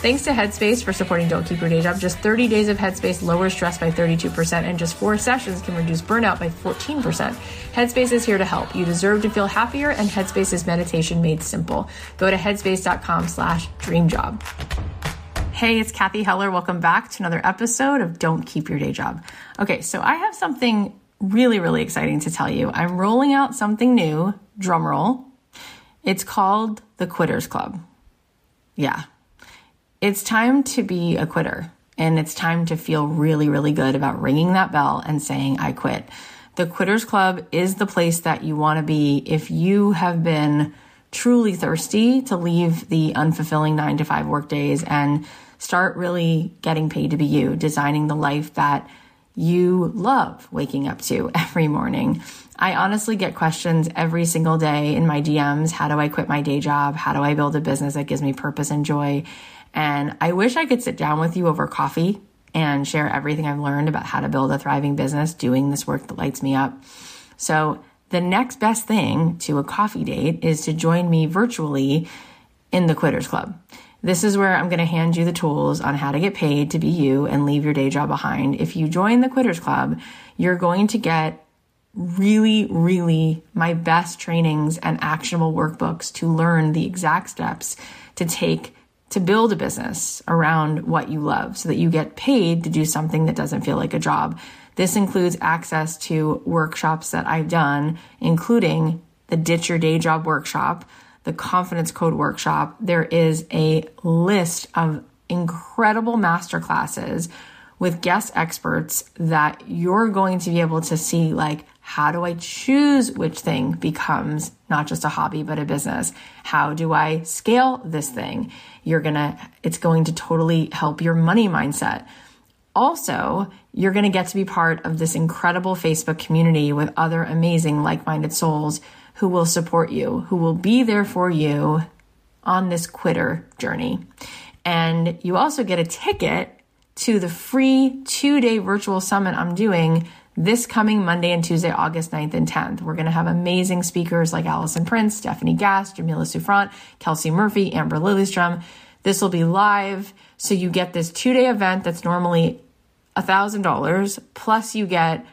Thanks to Headspace for supporting Don't Keep Your Day Job. Just 30 days of Headspace lowers stress by 32%, and just four sessions can reduce burnout by 14%. Headspace is here to help. You deserve to feel happier, and Headspace is meditation made simple. Go to headspace.com slash dreamjob. Hey, it's Cathy Heller. Welcome back to another episode of Don't Keep Your Day Job. Okay, so I have something really, really exciting to tell you. I'm rolling out something new, drumroll. It's called the Quitters Club. Yeah, it's time to be a quitter and it's time to feel really, really good about ringing that bell and saying, I quit. The Quitters Club is the place that you want to be if you have been truly thirsty to leave the unfulfilling nine to five work days and start really getting paid to be you, designing the life that you love waking up to every morning. I honestly get questions every single day in my DMs. How do I quit my day job? How do I build a business that gives me purpose and joy? And I wish I could sit down with you over coffee and share everything I've learned about how to build a thriving business doing this work that lights me up. So the next best thing to a coffee date is to join me virtually in the Quitters Club. This is where I'm going to hand you the tools on how to get paid to be you and leave your day job behind. If you join the Quitters Club, you're going to get really, really my best trainings and actionable workbooks to learn the exact steps to take to build a business around what you love so that you get paid to do something that doesn't feel like a job. This includes access to workshops that I've done, including the Ditch Your Day Job workshop, the Confidence Code workshop. There is a list of incredible masterclasses with guest experts that you're going to be able to see like how do I choose which thing becomes not just a hobby, but a business? How do I scale this thing? You're gonna, it's going to totally help your money mindset. Also, you're going to get to be part of this incredible Facebook community with other amazing like minded souls who will support you, who will be there for you on this quitter journey. And you also get a ticket to the free two day virtual summit I'm doing this coming Monday and Tuesday, August 9th and 10th. We're going to have amazing speakers like Allison Prince, Stephanie Gass, Jamila Souffrant, Kelsey Murphy, Amber Lilyestrom. This will be live. So you get this two day event that's normally $1,000, plus you get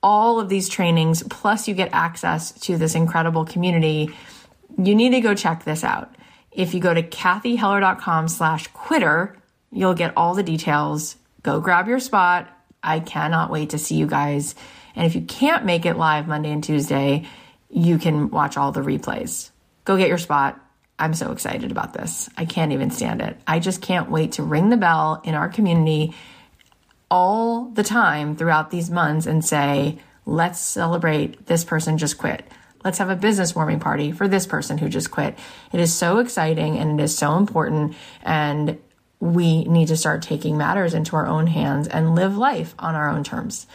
all of these trainings, plus you get access to this incredible community. You need to go check this out. If you go to cathyheller.com slash quitter, you'll get all the details. Go grab your spot I cannot wait to see you guys. And if you can't make it live Monday and Tuesday, you can watch all the replays. Go get your spot. I'm so excited about this. I can't even stand it. I just can't wait to ring the bell in our community all the time throughout these months and say, let's celebrate this person just quit. Let's have a business warming party for this person who just quit. It is so exciting and it is so important. And we need to start taking matters into our own hands and live life on our own terms.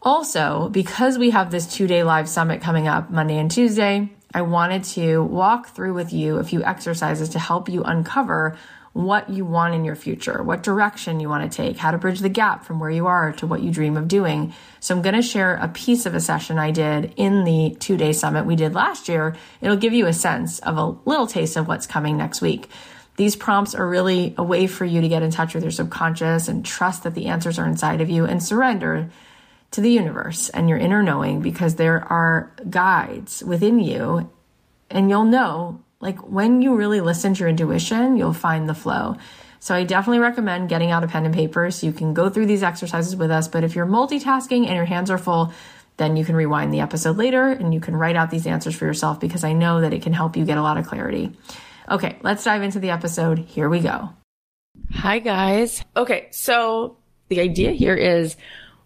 Also, because we have this two day live summit coming up Monday and Tuesday, I wanted to walk through with you a few exercises to help you uncover what you want in your future, what direction you want to take, how to bridge the gap from where you are to what you dream of doing. So I'm going to share a piece of a session I did in the two day summit we did last year. It'll give you a sense of a little taste of what's coming next week. These prompts are really a way for you to get in touch with your subconscious and trust that the answers are inside of you and surrender to the universe and your inner knowing because there are guides within you and you'll know like when you really listen to your intuition, you'll find the flow. So I definitely recommend getting out a pen and paper so you can go through these exercises with us. But if you're multitasking and your hands are full, then you can rewind the episode later and you can write out these answers for yourself because I know that it can help you get a lot of clarity. Okay, let's dive into the episode. Here we go. Hi, guys. Okay, so the idea here is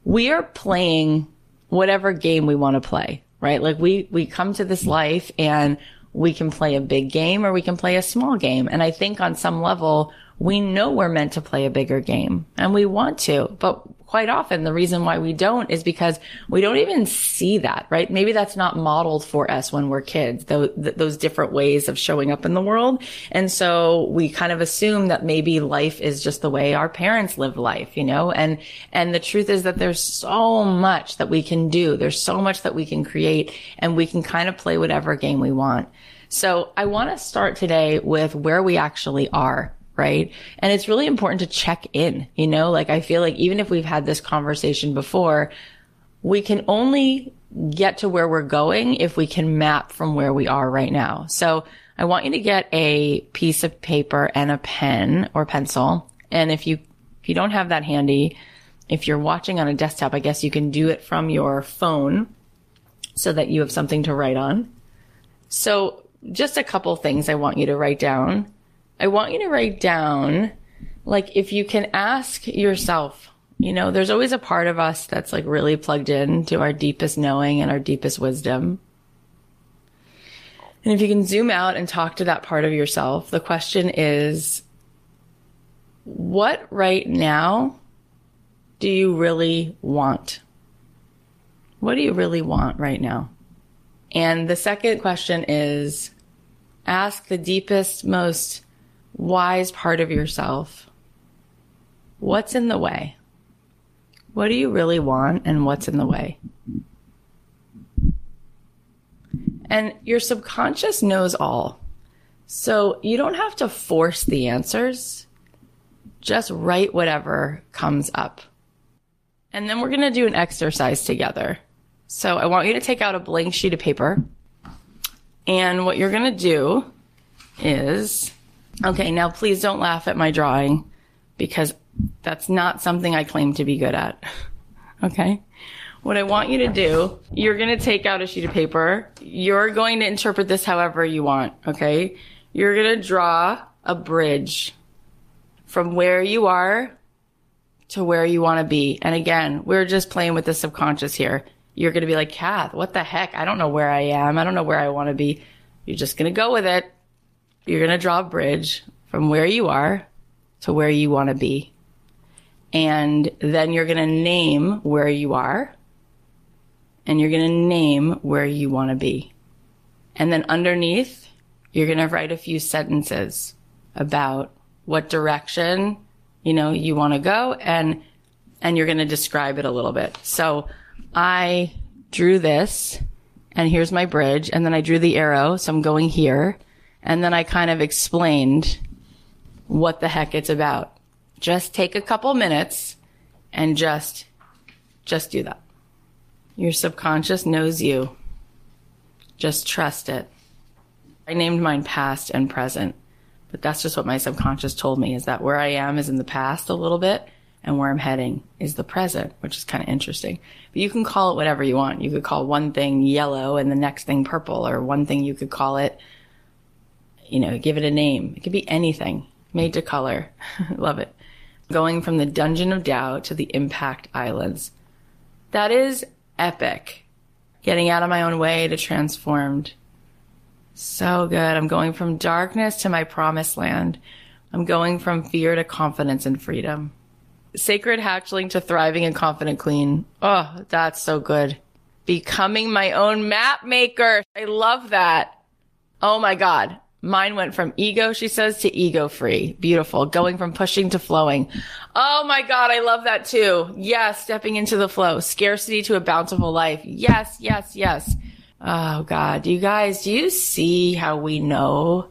we are playing whatever game we want to play, right? Like we, we come to this life and we can play a big game or we can play a small game. And I think on some level, we know we're meant to play a bigger game and we want to, but quite often the reason why we don't is because we don't even see that, right? Maybe that's not modeled for us when we're kids, those, those different ways of showing up in the world. And so we kind of assume that maybe life is just the way our parents live life, you know? And, and the truth is that there's so much that we can do. There's so much that we can create and we can kind of play whatever game we want. So I want to start today with where we actually are right? And it's really important to check in, you know, like I feel like even if we've had this conversation before, we can only get to where we're going if we can map from where we are right now. So I want you to get a piece of paper and a pen or pencil. And if you, if you don't have that handy, if you're watching on a desktop, I guess you can do it from your phone so that you have something to write on. So just a couple things I want you to write down. I want you to write down, like, if you can ask yourself, you know, there's always a part of us that's like really plugged in to our deepest knowing and our deepest wisdom. And if you can zoom out and talk to that part of yourself, the question is, what right now do you really want? What do you really want right now? And the second question is ask the deepest, most wise part of yourself what's in the way? What do you really want and what's in the way? And your subconscious knows all. So you don't have to force the answers. Just write whatever comes up. And then we're going to do an exercise together. So I want you to take out a blank sheet of paper. And what you're going to do is, okay, now please don't laugh at my drawing because that's not something I claim to be good at. okay. What I want you to do, you're going to take out a sheet of paper. You're going to interpret this however you want. Okay. You're going to draw a bridge from where you are to where you want to be. And again, we're just playing with the subconscious here you're going to be like, Kath, what the heck? I don't know where I am. I don't know where I want to be. You're just going to go with it. You're going to draw a bridge from where you are to where you want to be. And then you're going to name where you are and you're going to name where you want to be. And then underneath, you're going to write a few sentences about what direction, you know, you want to go and, and you're going to describe it a little bit. So I drew this and here's my bridge. And then I drew the arrow. So I'm going here. And then I kind of explained what the heck it's about. Just take a couple minutes and just, just do that. Your subconscious knows you. Just trust it. I named mine past and present, but that's just what my subconscious told me is that where I am is in the past a little bit and where I'm heading is the present, which is kind of interesting. But you can call it whatever you want. You could call one thing yellow and the next thing purple, or one thing you could call it, you know, give it a name. It could be anything made to color. Love it. Going from the Dungeon of Doubt to the Impact Islands. That is epic. Getting out of my own way to transformed. So good. I'm going from darkness to my promised land. I'm going from fear to confidence and freedom. Sacred hatchling to thriving and confident queen. Oh, that's so good. Becoming my own map maker. I love that. Oh my God. Mine went from ego, she says, to ego free. Beautiful. Going from pushing to flowing. Oh my God. I love that too. Yes. Stepping into the flow. Scarcity to a bountiful life. Yes. Yes. Yes. Oh God. You guys, do you see how we know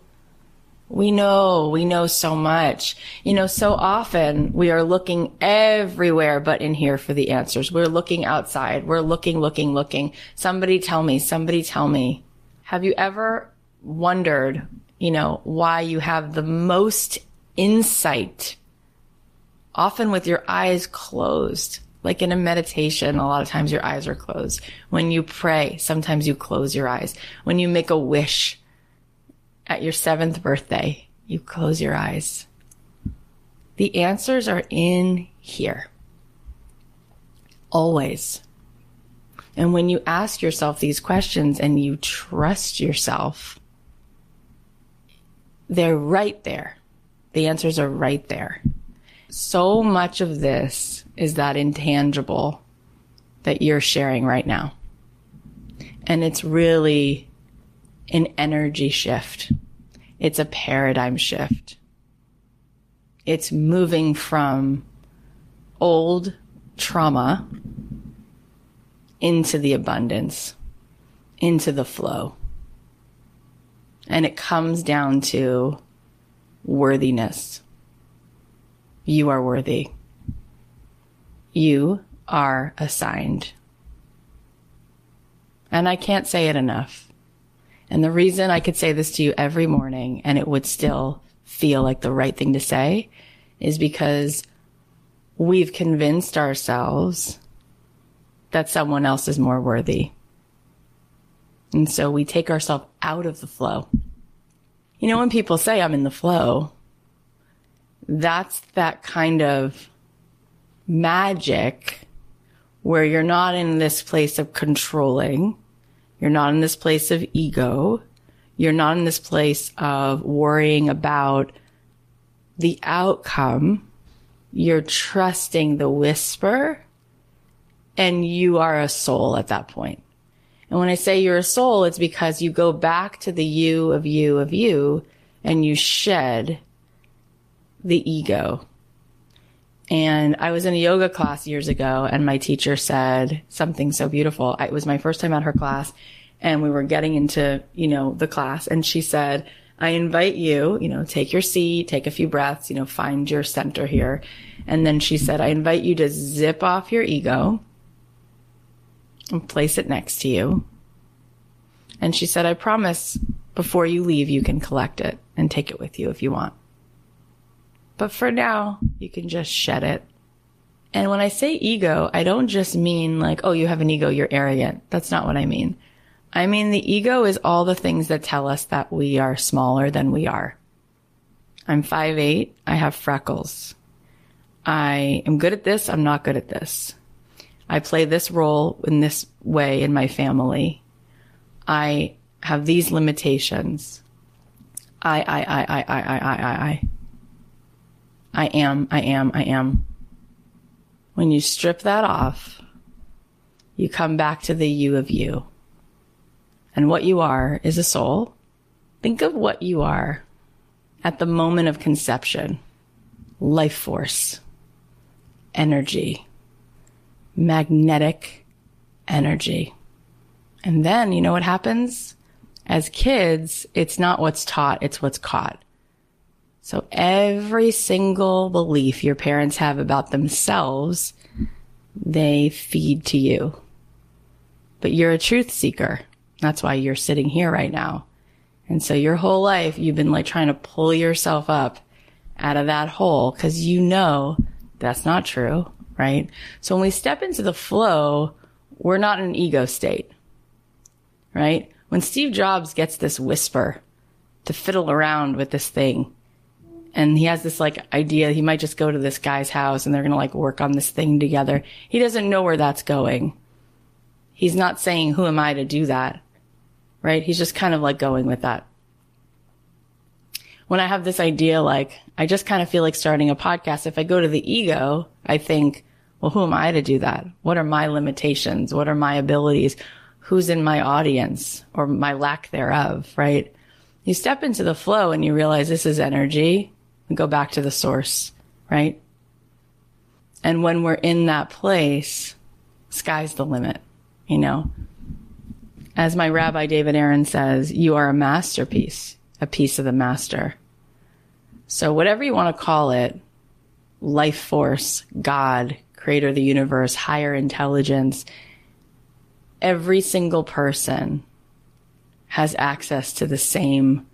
we know, we know so much. You know, so often we are looking everywhere but in here for the answers. We're looking outside. We're looking, looking, looking. Somebody tell me, somebody tell me. Have you ever wondered, you know, why you have the most insight often with your eyes closed? Like in a meditation, a lot of times your eyes are closed. When you pray, sometimes you close your eyes. When you make a wish, at your seventh birthday, you close your eyes. The answers are in here. Always. And when you ask yourself these questions and you trust yourself, they're right there. The answers are right there. So much of this is that intangible that you're sharing right now. And it's really an energy shift. It's a paradigm shift. It's moving from old trauma into the abundance, into the flow. And it comes down to worthiness. You are worthy. You are assigned. And I can't say it enough. And the reason I could say this to you every morning and it would still feel like the right thing to say is because we've convinced ourselves that someone else is more worthy. And so we take ourselves out of the flow. You know, when people say I'm in the flow, that's that kind of magic where you're not in this place of controlling. You're not in this place of ego. You're not in this place of worrying about the outcome. You're trusting the whisper and you are a soul at that point. And when I say you're a soul, it's because you go back to the you of you of you and you shed the ego. And I was in a yoga class years ago and my teacher said something so beautiful. It was my first time at her class and we were getting into, you know, the class and she said, I invite you, you know, take your seat, take a few breaths, you know, find your center here. And then she said, I invite you to zip off your ego and place it next to you. And she said, I promise before you leave, you can collect it and take it with you if you want. But for now, you can just shed it. And when I say ego, I don't just mean like, oh, you have an ego, you're arrogant. That's not what I mean. I mean, the ego is all the things that tell us that we are smaller than we are. I'm 5'8. I have freckles. I am good at this. I'm not good at this. I play this role in this way in my family. I have these limitations. I, I, I, I, I, I, I, I. I am, I am, I am. When you strip that off, you come back to the you of you. And what you are is a soul. Think of what you are at the moment of conception life force, energy, magnetic energy. And then you know what happens? As kids, it's not what's taught, it's what's caught. So every single belief your parents have about themselves, they feed to you. But you're a truth seeker. That's why you're sitting here right now. And so your whole life, you've been like trying to pull yourself up out of that hole because you know that's not true right? So when we step into the flow, we're not in an ego state, right? When Steve Jobs gets this whisper to fiddle around with this thing, and he has this like idea he might just go to this guy's house and they're going to like work on this thing together. He doesn't know where that's going. He's not saying, who am I to do that? Right? He's just kind of like going with that. When I have this idea, like, I just kind of feel like starting a podcast. If I go to the ego, I think, well, who am I to do that? What are my limitations? What are my abilities? Who's in my audience or my lack thereof, right? You step into the flow and you realize this is energy and go back to the source, right? And when we're in that place, sky's the limit, you know? As my rabbi David Aaron says, you are a masterpiece, a piece of the master. So whatever you want to call it, life force, God, creator of the universe, higher intelligence, every single person has access to the same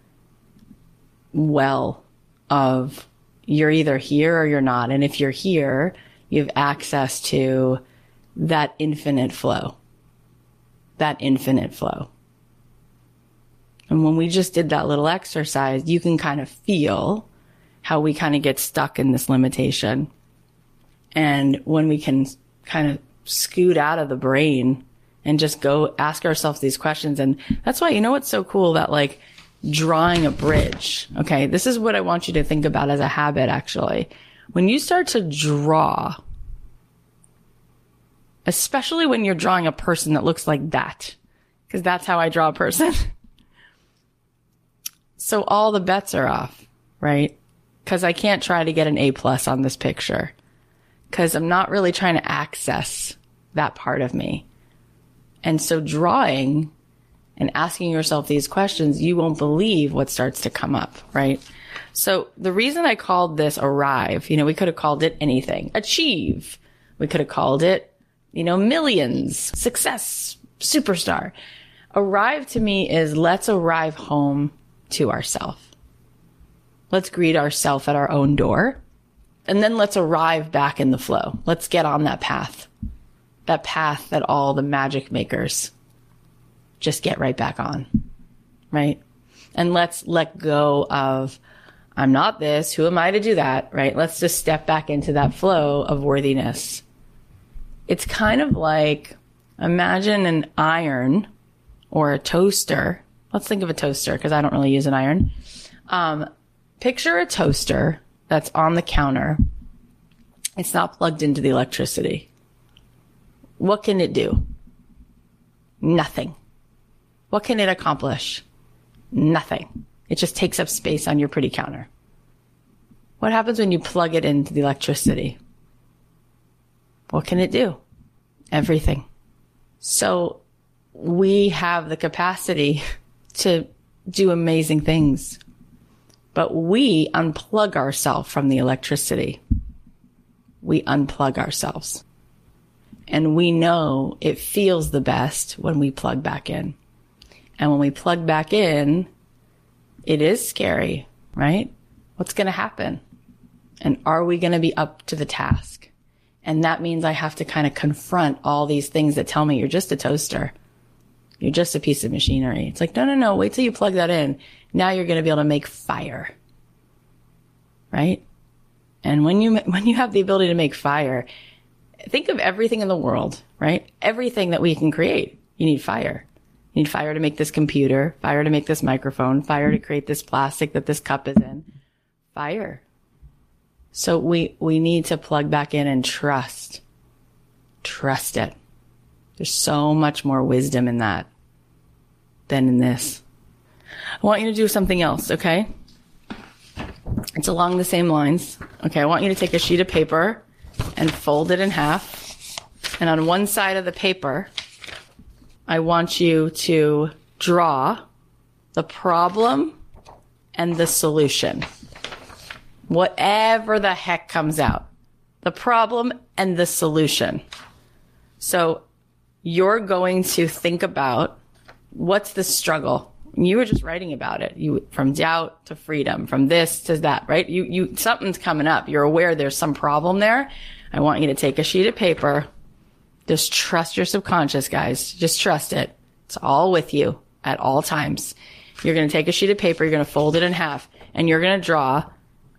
well of you're either here or you're not. And if you're here, you have access to that infinite flow. That infinite flow. And when we just did that little exercise, you can kind of feel how we kind of get stuck in this limitation. And when we can kind of scoot out of the brain and just go ask ourselves these questions. And that's why, you know, what's so cool that like drawing a bridge. Okay. This is what I want you to think about as a habit, actually. When you start to draw, especially when you're drawing a person that looks like that, because that's how I draw a person. so all the bets are off, right? Because I can't try to get an A plus on this picture because I'm not really trying to access that part of me. And so drawing and asking yourself these questions, you won't believe what starts to come up, right? So the reason I called this arrive, you know, we could have called it anything. Achieve. We could have called it, you know, millions, success, superstar. Arrive to me is let's arrive home to ourself. Let's greet ourself at our own door. And then let's arrive back in the flow. Let's get on that path. That path that all the magic makers just get right back on. Right? And let's let go of I'm not this. Who am I to do that? Right? Let's just step back into that flow of worthiness. It's kind of like imagine an iron or a toaster. Let's think of a toaster because I don't really use an iron. Um, picture a toaster that's on the counter. It's not plugged into the electricity. What can it do? Nothing. What can it accomplish? Nothing. It just takes up space on your pretty counter. What happens when you plug it into the electricity? What can it do? Everything. So we have the capacity to do amazing things, but we unplug ourselves from the electricity. We unplug ourselves. And we know it feels the best when we plug back in. And when we plug back in, it is scary, right? What's going to happen? And are we going to be up to the task? And that means I have to kind of confront all these things that tell me you're just a toaster. You're just a piece of machinery. It's like, no, no, no, wait till you plug that in. Now you're going to be able to make fire. Right? And when you, when you have the ability to make fire, think of everything in the world, right? Everything that we can create. You need fire. You need fire to make this computer, fire to make this microphone, fire to create this plastic that this cup is in. Fire. So we, we need to plug back in and trust. Trust it. There's so much more wisdom in that than in this. I want you to do something else, okay? It's along the same lines. Okay, I want you to take a sheet of paper and fold it in half. And on one side of the paper, I want you to draw the problem and the solution. Whatever the heck comes out. The problem and the solution. So you're going to think about what's the struggle. You were just writing about it. You from doubt to freedom, from this to that, right? You you something's coming up. You're aware there's some problem there. I want you to take a sheet of paper, just trust your subconscious, guys. Just trust it. It's all with you at all times. You're going to take a sheet of paper, you're going to fold it in half, and you're going to draw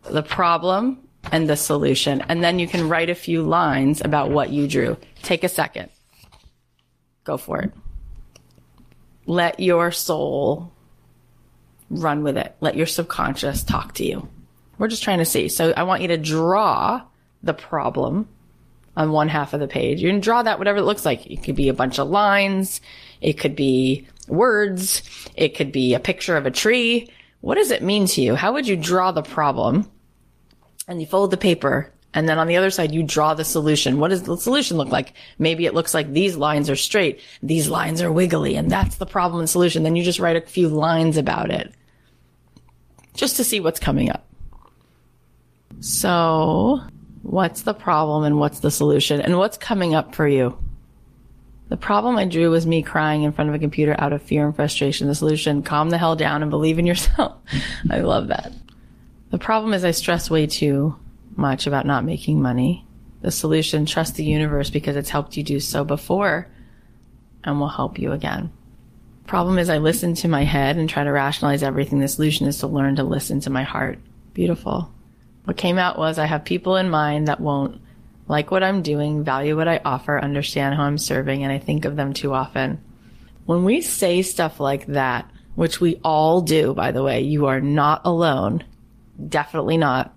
the problem and the solution. And then you can write a few lines about what you drew. Take a second. Go for it. Let your soul run with it. Let your subconscious talk to you. We're just trying to see. So I want you to draw the problem on one half of the page. You can draw that whatever it looks like. It could be a bunch of lines. It could be words. It could be a picture of a tree. What does it mean to you? How would you draw the problem? And you fold the paper and then on the other side, you draw the solution. What does the solution look like? Maybe it looks like these lines are straight. These lines are wiggly and that's the problem and solution. Then you just write a few lines about it just to see what's coming up. So What's the problem and what's the solution and what's coming up for you? The problem I drew was me crying in front of a computer out of fear and frustration. The solution, calm the hell down and believe in yourself. I love that. The problem is I stress way too much about not making money. The solution, trust the universe because it's helped you do so before and will help you again. Problem is I listen to my head and try to rationalize everything. The solution is to learn to listen to my heart. Beautiful. What came out was I have people in mind that won't like what I'm doing, value what I offer, understand how I'm serving, and I think of them too often. When we say stuff like that, which we all do, by the way, you are not alone. Definitely not.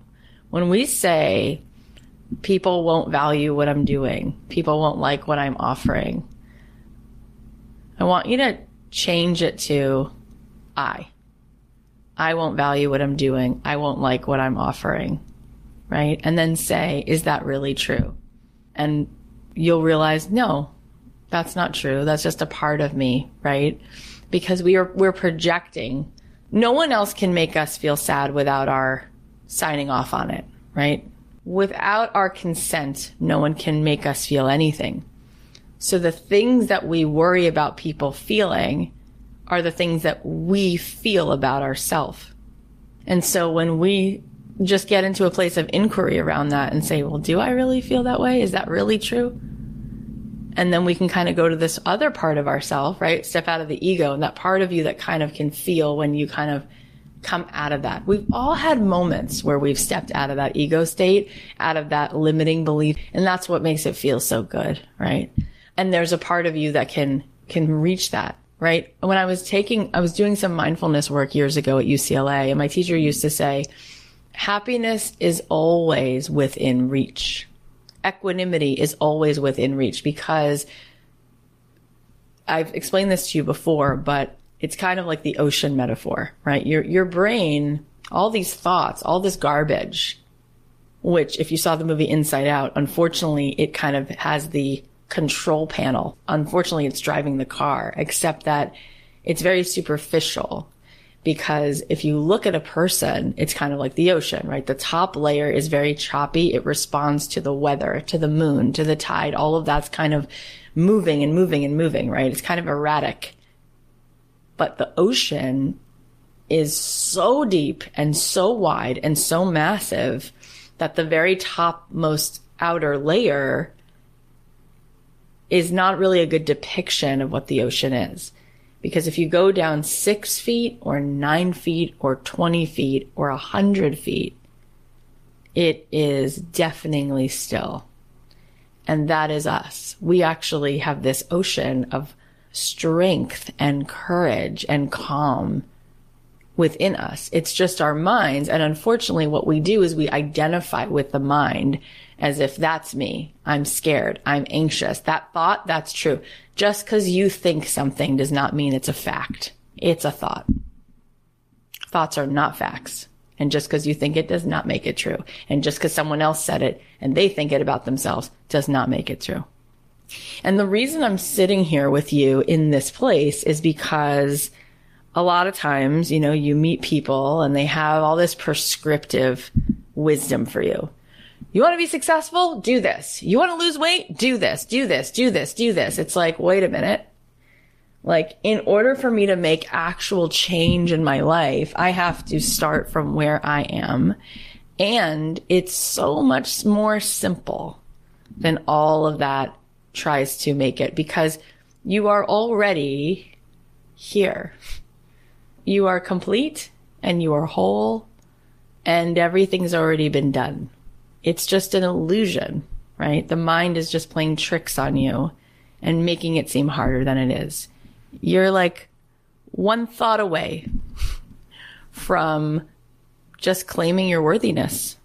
When we say people won't value what I'm doing, people won't like what I'm offering, I want you to change it to I. I won't value what I'm doing. I won't like what I'm offering. Right. And then say, is that really true? And you'll realize, no, that's not true. That's just a part of me. Right. Because we are, we're projecting no one else can make us feel sad without our signing off on it, right? Without our consent, no one can make us feel anything. So the things that we worry about people feeling are the things that we feel about ourselves. And so when we just get into a place of inquiry around that and say, well, do I really feel that way? Is that really true? And then we can kind of go to this other part of ourself, right? Step out of the ego and that part of you that kind of can feel when you kind of come out of that. We've all had moments where we've stepped out of that ego state, out of that limiting belief. And that's what makes it feel so good, right? And there's a part of you that can, can reach that, right? When I was taking, I was doing some mindfulness work years ago at UCLA and my teacher used to say, happiness is always within reach. Equanimity is always within reach because I've explained this to you before, but it's kind of like the ocean metaphor, right? Your, your brain, all these thoughts, all this garbage, which if you saw the movie Inside Out, unfortunately, it kind of has the control panel. Unfortunately, it's driving the car, except that it's very superficial because if you look at a person, it's kind of like the ocean, right? The top layer is very choppy. It responds to the weather, to the moon, to the tide. All of that's kind of moving and moving and moving, right? It's kind of erratic. But the ocean is so deep and so wide and so massive that the very topmost outer layer is not really a good depiction of what the ocean is. Because if you go down six feet or nine feet or 20 feet or a hundred feet, it is deafeningly still. And that is us. We actually have this ocean of strength and courage and calm within us. It's just our minds. And unfortunately, what we do is we identify with the mind as if that's me. I'm scared. I'm anxious. That thought, that's true. Just because you think something does not mean it's a fact. It's a thought. Thoughts are not facts. And just because you think it does not make it true. And just because someone else said it and they think it about themselves does not make it true. And the reason I'm sitting here with you in this place is because a lot of times, you know, you meet people and they have all this prescriptive wisdom for you. You want to be successful? Do this. You want to lose weight? Do this, do this, do this, do this. It's like, wait a minute. Like, in order for me to make actual change in my life, I have to start from where I am. And it's so much more simple than all of that tries to make it because you are already here. You are complete and you are whole and everything's already been done. It's just an illusion, right? The mind is just playing tricks on you and making it seem harder than it is. You're like one thought away from just claiming your worthiness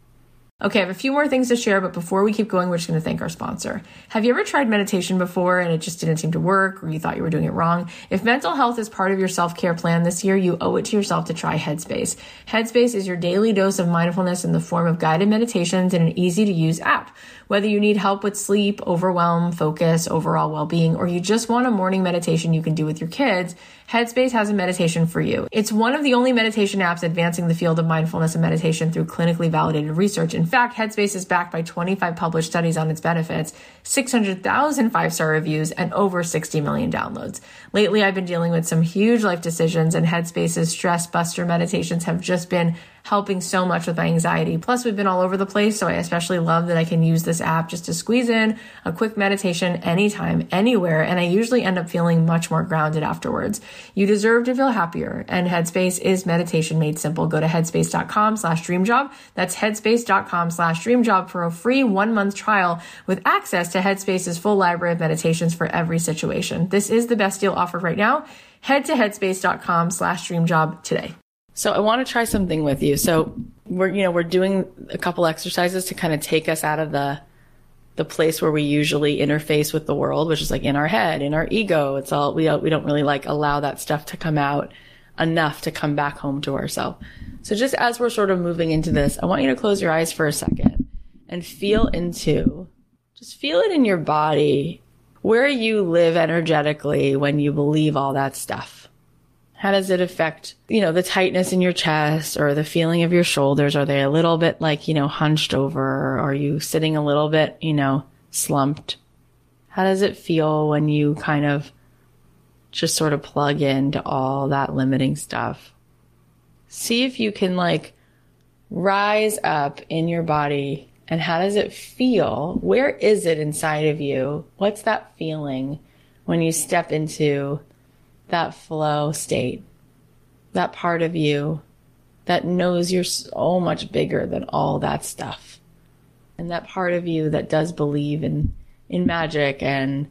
Okay, I have a few more things to share, but before we keep going, we're just going to thank our sponsor. Have you ever tried meditation before and it just didn't seem to work or you thought you were doing it wrong? If mental health is part of your self care plan this year, you owe it to yourself to try Headspace. Headspace is your daily dose of mindfulness in the form of guided meditations and an easy to use app. Whether you need help with sleep, overwhelm, focus, overall well being, or you just want a morning meditation you can do with your kids, Headspace has a meditation for you. It's one of the only meditation apps advancing the field of mindfulness and meditation through clinically validated research. In fact, Headspace is backed by 25 published studies on its benefits, 600,000 five star reviews, and over 60 million downloads. Lately, I've been dealing with some huge life decisions, and Headspace's stress buster meditations have just been helping so much with my anxiety. Plus, we've been all over the place, so I especially love that I can use this app just to squeeze in a quick meditation anytime, anywhere, and I usually end up feeling much more grounded afterwards. You deserve to feel happier, and Headspace is meditation made simple. Go to headspace.com slash dreamjob. That's headspace.com slash dreamjob for a free one month trial with access to Headspace's full library of meditations for every situation. This is the best deal offered right now. Head to headspace.com slash dreamjob today. So I want to try something with you. So we're, you know, we're doing a couple exercises to kind of take us out of the, the place where we usually interface with the world, which is like in our head, in our ego. It's all, we, we don't really like allow that stuff to come out enough to come back home to ourselves. So just as we're sort of moving into this, I want you to close your eyes for a second and feel into, just feel it in your body where you live energetically when you believe all that stuff How does it affect, you know, the tightness in your chest or the feeling of your shoulders? Are they a little bit like, you know, hunched over? Are you sitting a little bit, you know, slumped? How does it feel when you kind of just sort of plug into all that limiting stuff? See if you can like rise up in your body and how does it feel? Where is it inside of you? What's that feeling when you step into that flow state, that part of you that knows you're so much bigger than all that stuff. And that part of you that does believe in, in magic and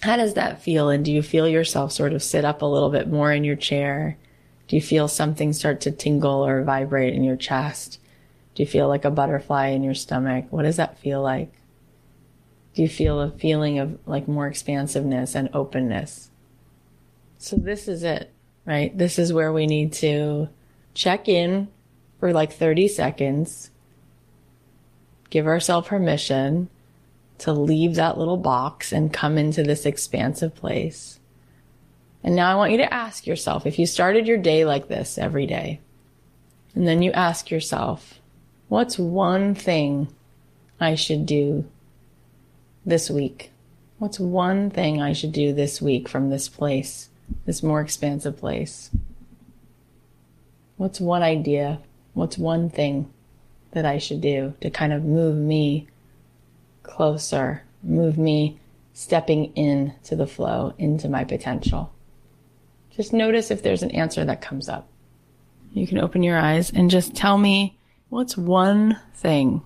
how does that feel? And do you feel yourself sort of sit up a little bit more in your chair? Do you feel something start to tingle or vibrate in your chest? Do you feel like a butterfly in your stomach? What does that feel like? Do you feel a feeling of like more expansiveness and openness? So this is it, right? This is where we need to check in for like 30 seconds, give ourselves permission to leave that little box and come into this expansive place. And now I want you to ask yourself if you started your day like this every day, and then you ask yourself, what's one thing I should do this week? What's one thing I should do this week from this place? This more expansive place? What's one idea? What's one thing that I should do to kind of move me closer, move me stepping in to the flow, into my potential? Just notice if there's an answer that comes up. You can open your eyes and just tell me what's one thing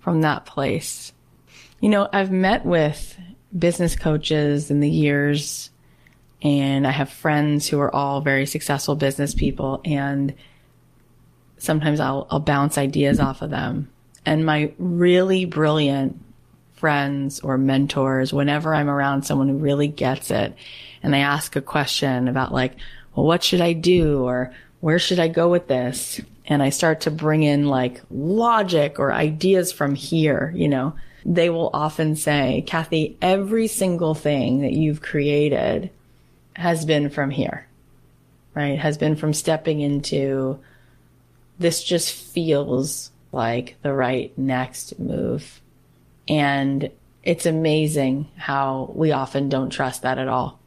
from that place. You know, I've met with business coaches in the years and I have friends who are all very successful business people and sometimes I'll, I'll bounce ideas off of them. And my really brilliant friends or mentors, whenever I'm around someone who really gets it and they ask a question about like, well, what should I do? Or where should I go with this? And I start to bring in like logic or ideas from here, you know, they will often say, Cathy, every single thing that you've created has been from here, right? Has been from stepping into this just feels like the right next move. And it's amazing how we often don't trust that at all.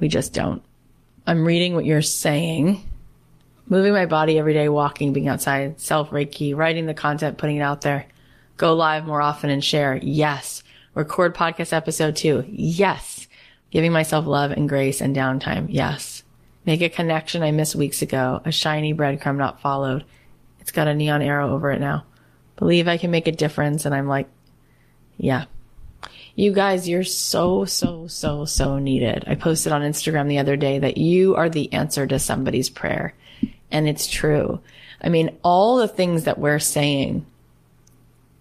We just don't. I'm reading what you're saying. Moving my body every day, walking, being outside, self Reiki, writing the content, putting it out there. Go live more often and share. Yes. Record podcast episode two. Yes. Giving myself love and grace and downtime. Yes. Make a connection I missed weeks ago. A shiny breadcrumb not followed. It's got a neon arrow over it now. Believe I can make a difference. And I'm like, yeah. You guys, you're so, so, so, so needed. I posted on Instagram the other day that you are the answer to somebody's prayer. And it's true. I mean, all the things that we're saying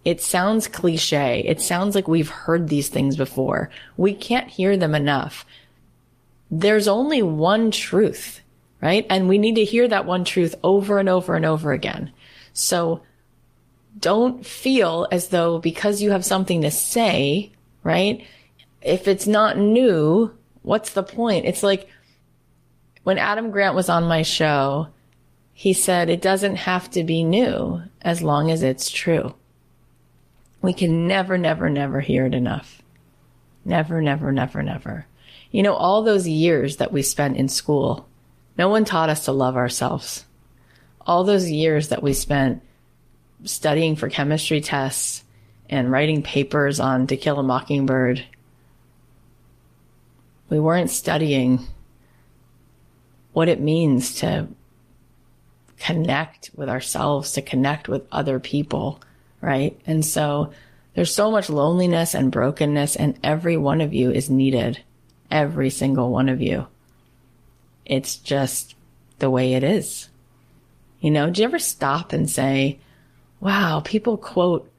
it sounds cliche. It sounds like we've heard these things before. We can't hear them enough. There's only one truth, right? And we need to hear that one truth over and over and over again. So don't feel as though because you have something to say, right? If it's not new, what's the point? It's like when Adam Grant was on my show, he said it doesn't have to be new as long as it's true. We can never, never, never hear it enough. Never, never, never, never. You know, all those years that we spent in school, no one taught us to love ourselves. All those years that we spent studying for chemistry tests and writing papers on To Kill a Mockingbird, we weren't studying what it means to connect with ourselves, to connect with other people right? And so there's so much loneliness and brokenness and every one of you is needed. Every single one of you. It's just the way it is. You know, do you ever stop and say, wow, people quote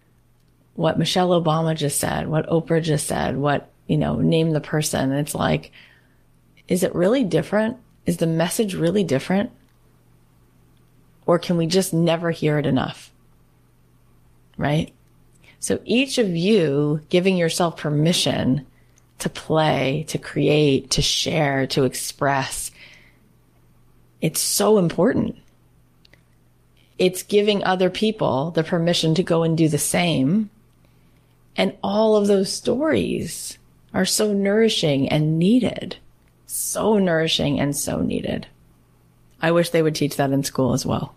what Michelle Obama just said, what Oprah just said, what, you know, name the person. And it's like, is it really different? Is the message really different? Or can we just never hear it enough? Right? So each of you giving yourself permission to play, to create, to share, to express It's so important. It's giving other people the permission to go and do the same. And all of those stories are so nourishing and needed. So nourishing and so needed. I wish they would teach that in school as well.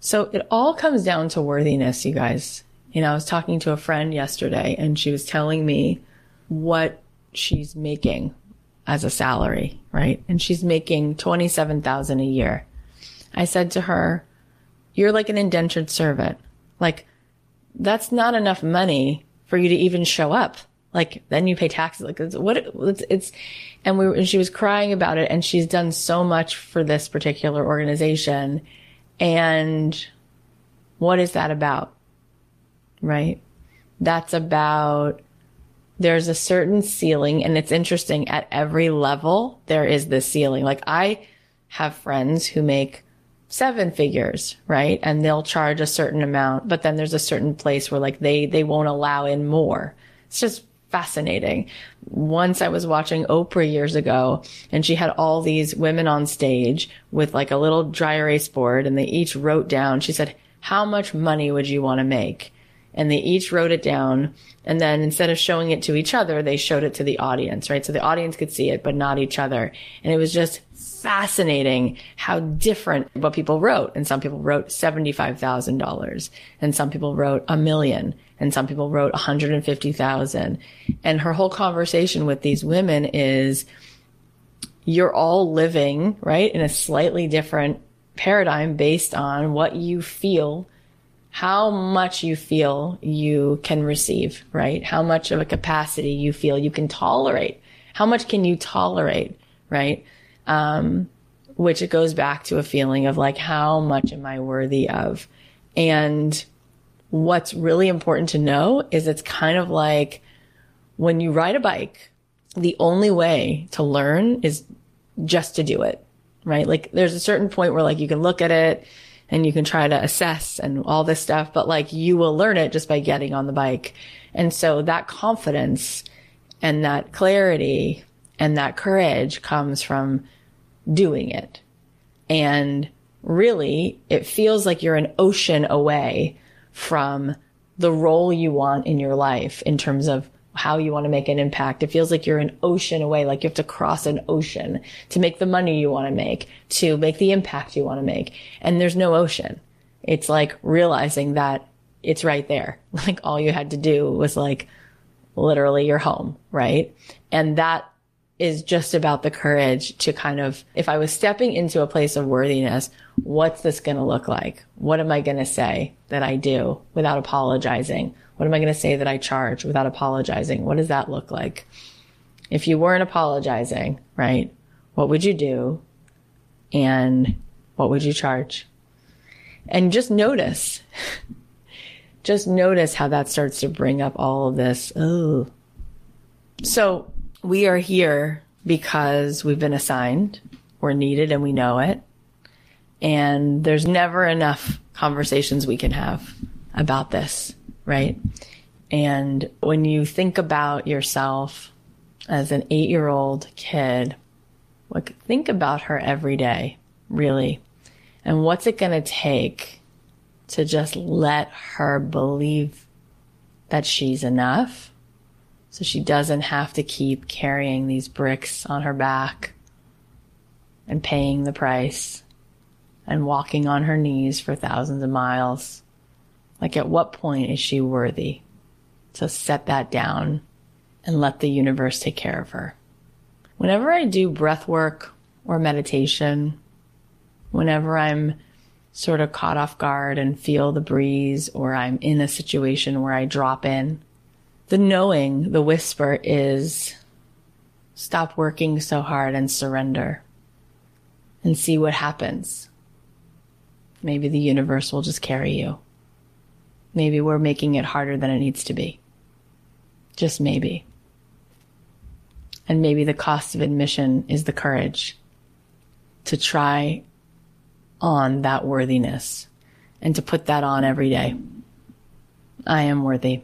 So it all comes down to worthiness, you guys. You know, I was talking to a friend yesterday and she was telling me what she's making as a salary, right? And she's making 27,000 a year. I said to her, you're like an indentured servant. Like that's not enough money for you to even show up. Like then you pay taxes. Like it's, what it's, it's and we and she was crying about it and she's done so much for this particular organization. And what is that about? Right? That's about there's a certain ceiling and it's interesting at every level there is this ceiling. Like I have friends who make seven figures, right? And they'll charge a certain amount, but then there's a certain place where like they they won't allow in more. It's just fascinating. Once I was watching Oprah years ago and she had all these women on stage with like a little dry erase board and they each wrote down, she said, how much money would you want to make? And they each wrote it down. And then instead of showing it to each other, they showed it to the audience, right? So the audience could see it, but not each other. And it was just fascinating how different what people wrote. And some people wrote $75,000 and some people wrote a million and some people wrote 150,000. And her whole conversation with these women is you're all living, right, in a slightly different paradigm based on what you feel, how much you feel you can receive, right? How much of a capacity you feel you can tolerate. How much can you tolerate, right? Um, which it goes back to a feeling of like, how much am I worthy of? And what's really important to know is it's kind of like when you ride a bike, the only way to learn is just to do it, right? Like there's a certain point where like you can look at it and you can try to assess and all this stuff, but like you will learn it just by getting on the bike. And so that confidence and that clarity and that courage comes from doing it. And really, it feels like you're an ocean away from the role you want in your life in terms of how you want to make an impact. It feels like you're an ocean away, like you have to cross an ocean to make the money you want to make, to make the impact you want to make. And there's no ocean. It's like realizing that it's right there. Like all you had to do was like literally your home, right? And that is just about the courage to kind of, if I was stepping into a place of worthiness, what's this going to look like? What am I going to say that I do without apologizing? What am I going to say that I charge without apologizing? What does that look like? If you weren't apologizing, right? What would you do? And what would you charge? And just notice, just notice how that starts to bring up all of this. Oh, so we are here because we've been assigned, we're needed, and we know it. And there's never enough conversations we can have about this, right? And when you think about yourself as an eight year old kid, like think about her every day, really. And what's it going to take to just let her believe that she's enough so she doesn't have to keep carrying these bricks on her back and paying the price and walking on her knees for thousands of miles. Like, at what point is she worthy to set that down and let the universe take care of her? Whenever I do breath work or meditation, whenever I'm sort of caught off guard and feel the breeze, or I'm in a situation where I drop in, the knowing, the whisper is stop working so hard and surrender and see what happens. Maybe the universe will just carry you. Maybe we're making it harder than it needs to be. Just maybe. And maybe the cost of admission is the courage to try on that worthiness and to put that on every day. I am worthy.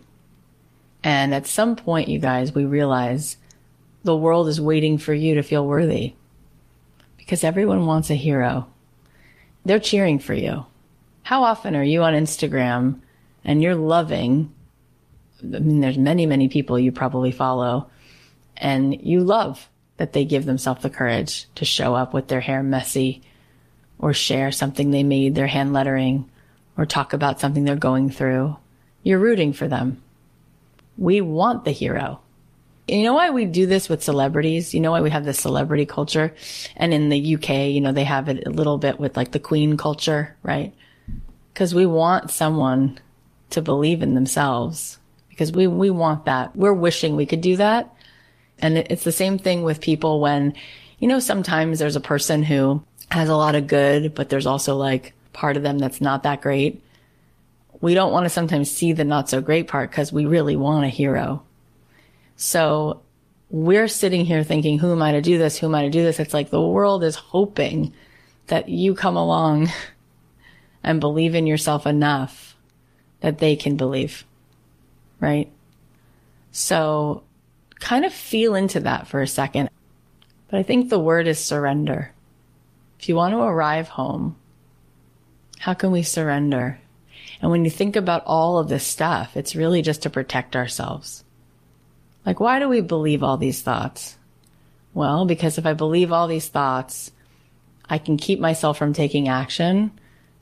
And at some point, you guys, we realize the world is waiting for you to feel worthy because everyone wants a hero. they're cheering for you. How often are you on Instagram and you're loving? I mean, there's many, many people you probably follow and you love that they give themselves the courage to show up with their hair messy or share something they made, their hand lettering, or talk about something they're going through. You're rooting for them. We want the hero. You know why we do this with celebrities? You know why we have this celebrity culture? And in the UK, you know, they have it a little bit with like the queen culture, right? Because we want someone to believe in themselves because we, we want that. We're wishing we could do that. And it's the same thing with people when, you know, sometimes there's a person who has a lot of good, but there's also like part of them that's not that great. We don't want to sometimes see the not so great part because we really want a hero. So we're sitting here thinking, who am I to do this? Who am I to do this? It's like the world is hoping that you come along and believe in yourself enough that they can believe. Right? So kind of feel into that for a second. But I think the word is surrender. If you want to arrive home, how can we surrender? And when you think about all of this stuff, it's really just to protect ourselves. Like, why do we believe all these thoughts? Well, because if I believe all these thoughts, I can keep myself from taking action.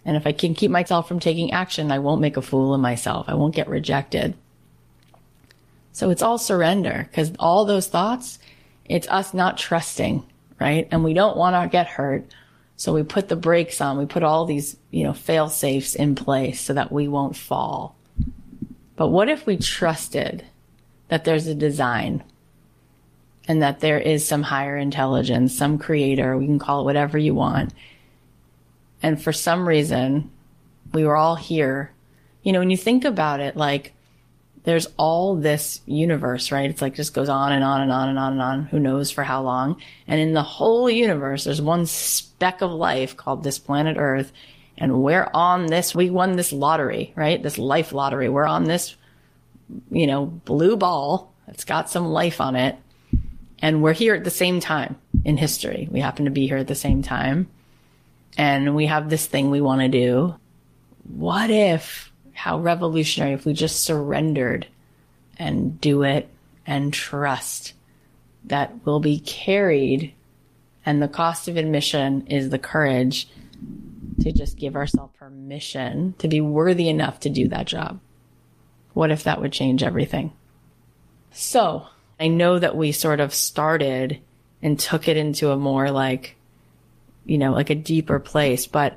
And if I can keep myself from taking action, I won't make a fool of myself. I won't get rejected. So it's all surrender because all those thoughts, it's us not trusting, right? And we don't want to get hurt. So we put the brakes on. We put all these, you know, fail safes in place so that we won't fall. But what if we trusted that there's a design and that there is some higher intelligence, some creator, we can call it whatever you want. And for some reason, we were all here. You know, when you think about it, like, there's all this universe, right? It's like just goes on and on and on and on and on. Who knows for how long? And in the whole universe, there's one speck of life called this planet Earth. And we're on this, we won this lottery, right? This life lottery. We're on this, you know, blue ball. It's got some life on it. And we're here at the same time in history. We happen to be here at the same time. And we have this thing we want to do. What if how revolutionary if we just surrendered and do it and trust that we'll be carried and the cost of admission is the courage to just give ourselves permission to be worthy enough to do that job. What if that would change everything? So I know that we sort of started and took it into a more like, you know, like a deeper place, but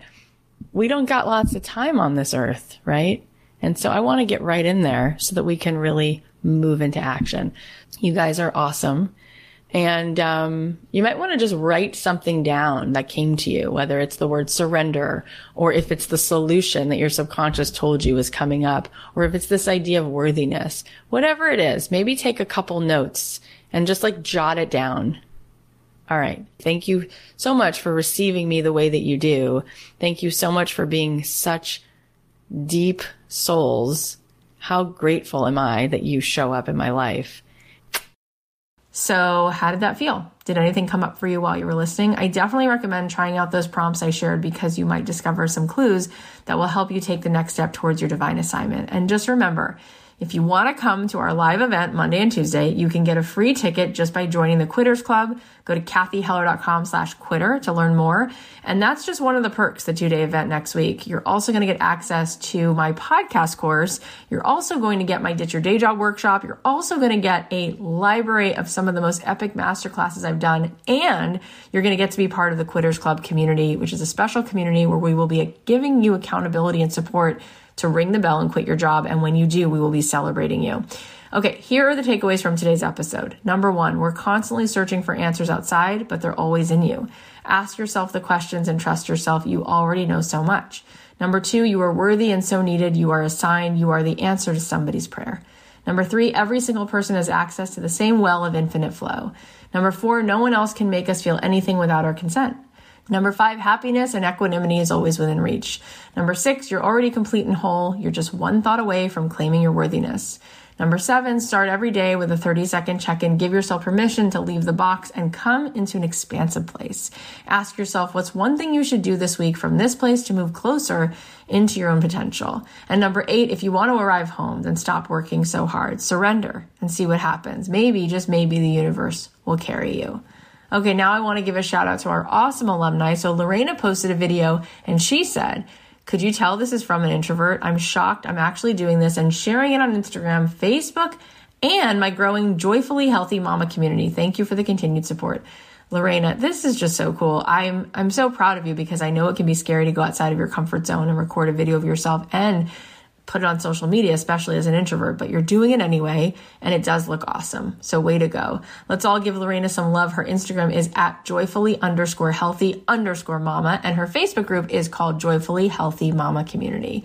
we don't got lots of time on this earth, right? And so I want to get right in there so that we can really move into action. You guys are awesome. And um, you might want to just write something down that came to you, whether it's the word surrender or if it's the solution that your subconscious told you is coming up, or if it's this idea of worthiness, whatever it is, maybe take a couple notes and just like jot it down. All right. Thank you so much for receiving me the way that you do. Thank you so much for being such deep souls, how grateful am I that you show up in my life? So, how did that feel? Did anything come up for you while you were listening? I definitely recommend trying out those prompts I shared because you might discover some clues that will help you take the next step towards your divine assignment. And just remember, if you want to come to our live event Monday and Tuesday, you can get a free ticket just by joining the Quitters Club. Go to cathyheller.com slash quitter to learn more. And that's just one of the perks, the two day event next week. You're also going to get access to my podcast course. You're also going to get my Ditch Your Day Job workshop. You're also going to get a library of some of the most epic masterclasses I've done. And you're going to get to be part of the Quitters Club community, which is a special community where we will be giving you accountability and support to ring the bell and quit your job. And when you do, we will be celebrating you. Okay, here are the takeaways from today's episode. Number one, we're constantly searching for answers outside, but they're always in you. Ask yourself the questions and trust yourself. You already know so much. Number two, you are worthy and so needed. You are assigned. You are the answer to somebody's prayer. Number three, every single person has access to the same well of infinite flow. Number four, no one else can make us feel anything without our consent. Number five, happiness and equanimity is always within reach. Number six, you're already complete and whole. You're just one thought away from claiming your worthiness. Number seven, start every day with a 30 second check in. Give yourself permission to leave the box and come into an expansive place. Ask yourself what's one thing you should do this week from this place to move closer into your own potential. And number eight, if you want to arrive home, then stop working so hard. Surrender and see what happens. Maybe, just maybe, the universe will carry you. Okay, now I want to give a shout out to our awesome alumni. So Lorena posted a video and she said, could you tell this is from an introvert? I'm shocked. I'm actually doing this and sharing it on Instagram, Facebook, and my growing joyfully healthy mama community. Thank you for the continued support. Lorena, this is just so cool. I'm I'm so proud of you because I know it can be scary to go outside of your comfort zone and record a video of yourself and put it on social media, especially as an introvert, but you're doing it anyway, and it does look awesome. So way to go. Let's all give Lorena some love. Her Instagram is at joyfully underscore healthy underscore mama, and her Facebook group is called Joyfully Healthy Mama Community.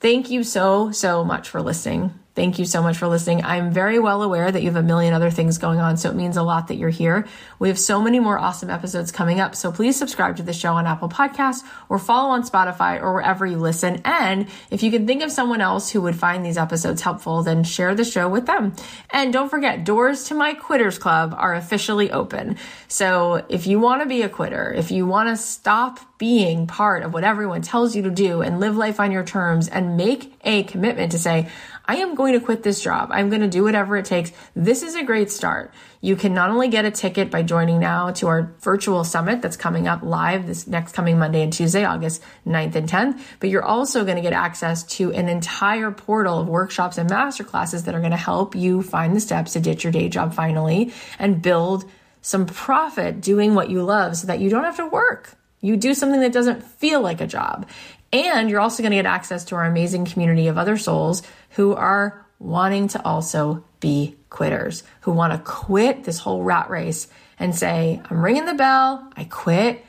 Thank you so, so much for listening. Thank you so much for listening. I'm very well aware that you have a million other things going on, so it means a lot that you're here. We have so many more awesome episodes coming up, so please subscribe to the show on Apple Podcasts or follow on Spotify or wherever you listen. And if you can think of someone else who would find these episodes helpful, then share the show with them. And don't forget, doors to my Quitters Club are officially open. So if you want to be a quitter, if you want to stop being part of what everyone tells you to do and live life on your terms and make a commitment to say, I am going to quit this job. I'm going to do whatever it takes. This is a great start. You can not only get a ticket by joining now to our virtual summit that's coming up live this next coming Monday and Tuesday, August 9th and 10th, but you're also going to get access to an entire portal of workshops and masterclasses that are going to help you find the steps to ditch your day job finally and build some profit doing what you love so that you don't have to work. You do something that doesn't feel like a job. And you're also going to get access to our amazing community of other souls who are wanting to also be quitters, who want to quit this whole rat race and say, I'm ringing the bell, I quit,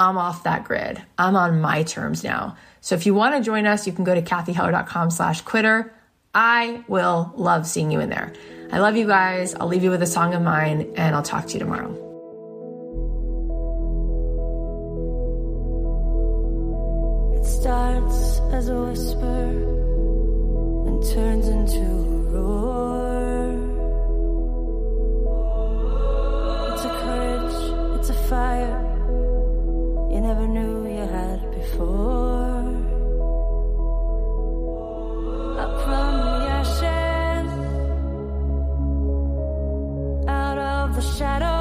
I'm off that grid. I'm on my terms now. So if you want to join us, you can go to cathyheller.com slash quitter. I will love seeing you in there. I love you guys. I'll leave you with a song of mine and I'll talk to you tomorrow. Starts as a whisper and turns into a roar. It's a courage, it's a fire you never knew you had before. Up from the ashes, out of the shadows.